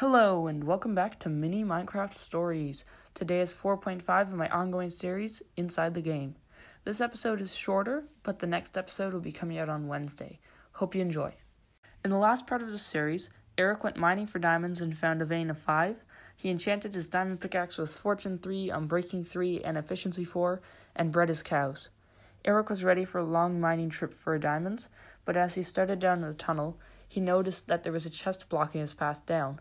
Hello, and welcome back to Mini Minecraft Stories. Today is 4.5 of my ongoing series, Inside the Game. This episode is shorter, but the next episode will be coming out on Wednesday. Hope you enjoy. In the last part of the series, Eric went mining for diamonds and found a vein of 5. He enchanted his diamond pickaxe with Fortune 3, Unbreaking 3, and Efficiency 4, and bred his cows. Eric was ready for a long mining trip for diamonds, but as he started down the tunnel, he noticed that there was a chest blocking his path down.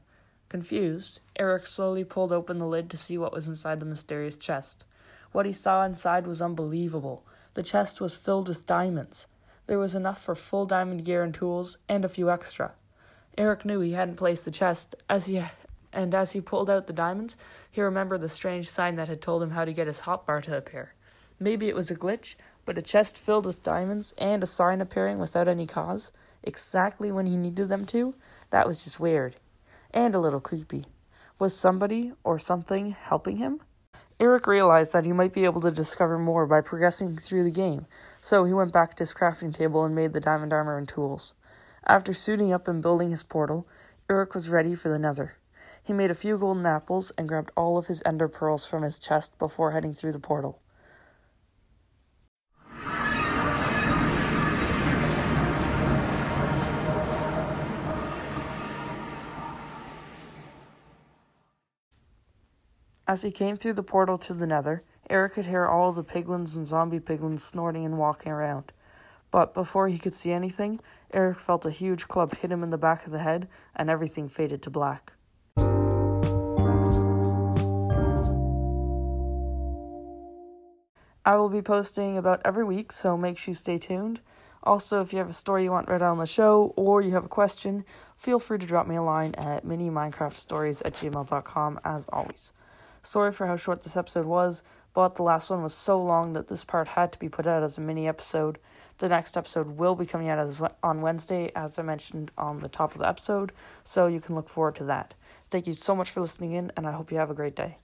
Confused, Eric slowly pulled open the lid to see what was inside the mysterious chest. What he saw inside was unbelievable. The chest was filled with diamonds. There was enough for full diamond gear and tools, and a few extra. Eric knew he hadn't placed the chest, as he and as he pulled out the diamonds, he remembered the strange sign that had told him how to get his hotbar to appear. Maybe it was a glitch, but a chest filled with diamonds and a sign appearing without any cause, exactly when he needed them to, that was just weird and a little creepy. Was somebody or something helping him? Eric realized that he might be able to discover more by progressing through the game, so he went back to his crafting table and made the diamond armor and tools. After suiting up and building his portal, Eric was ready for the nether. He made a few golden apples and grabbed all of his ender pearls from his chest before heading through the portal. As he came through the portal to the nether, Eric could hear all the piglins and zombie piglins snorting and walking around. But before he could see anything, Eric felt a huge club hit him in the back of the head, and everything faded to black. I will be posting about every week, so make sure you stay tuned. Also, if you have a story you want read on the show or you have a question, feel free to drop me a line at miniminecraftstories at gmail.com as always. Sorry for how short this episode was, but the last one was so long that this part had to be put out as a mini episode. The next episode will be coming out on Wednesday, as I mentioned on the top of the episode, so you can look forward to that. Thank you so much for listening in, and I hope you have a great day.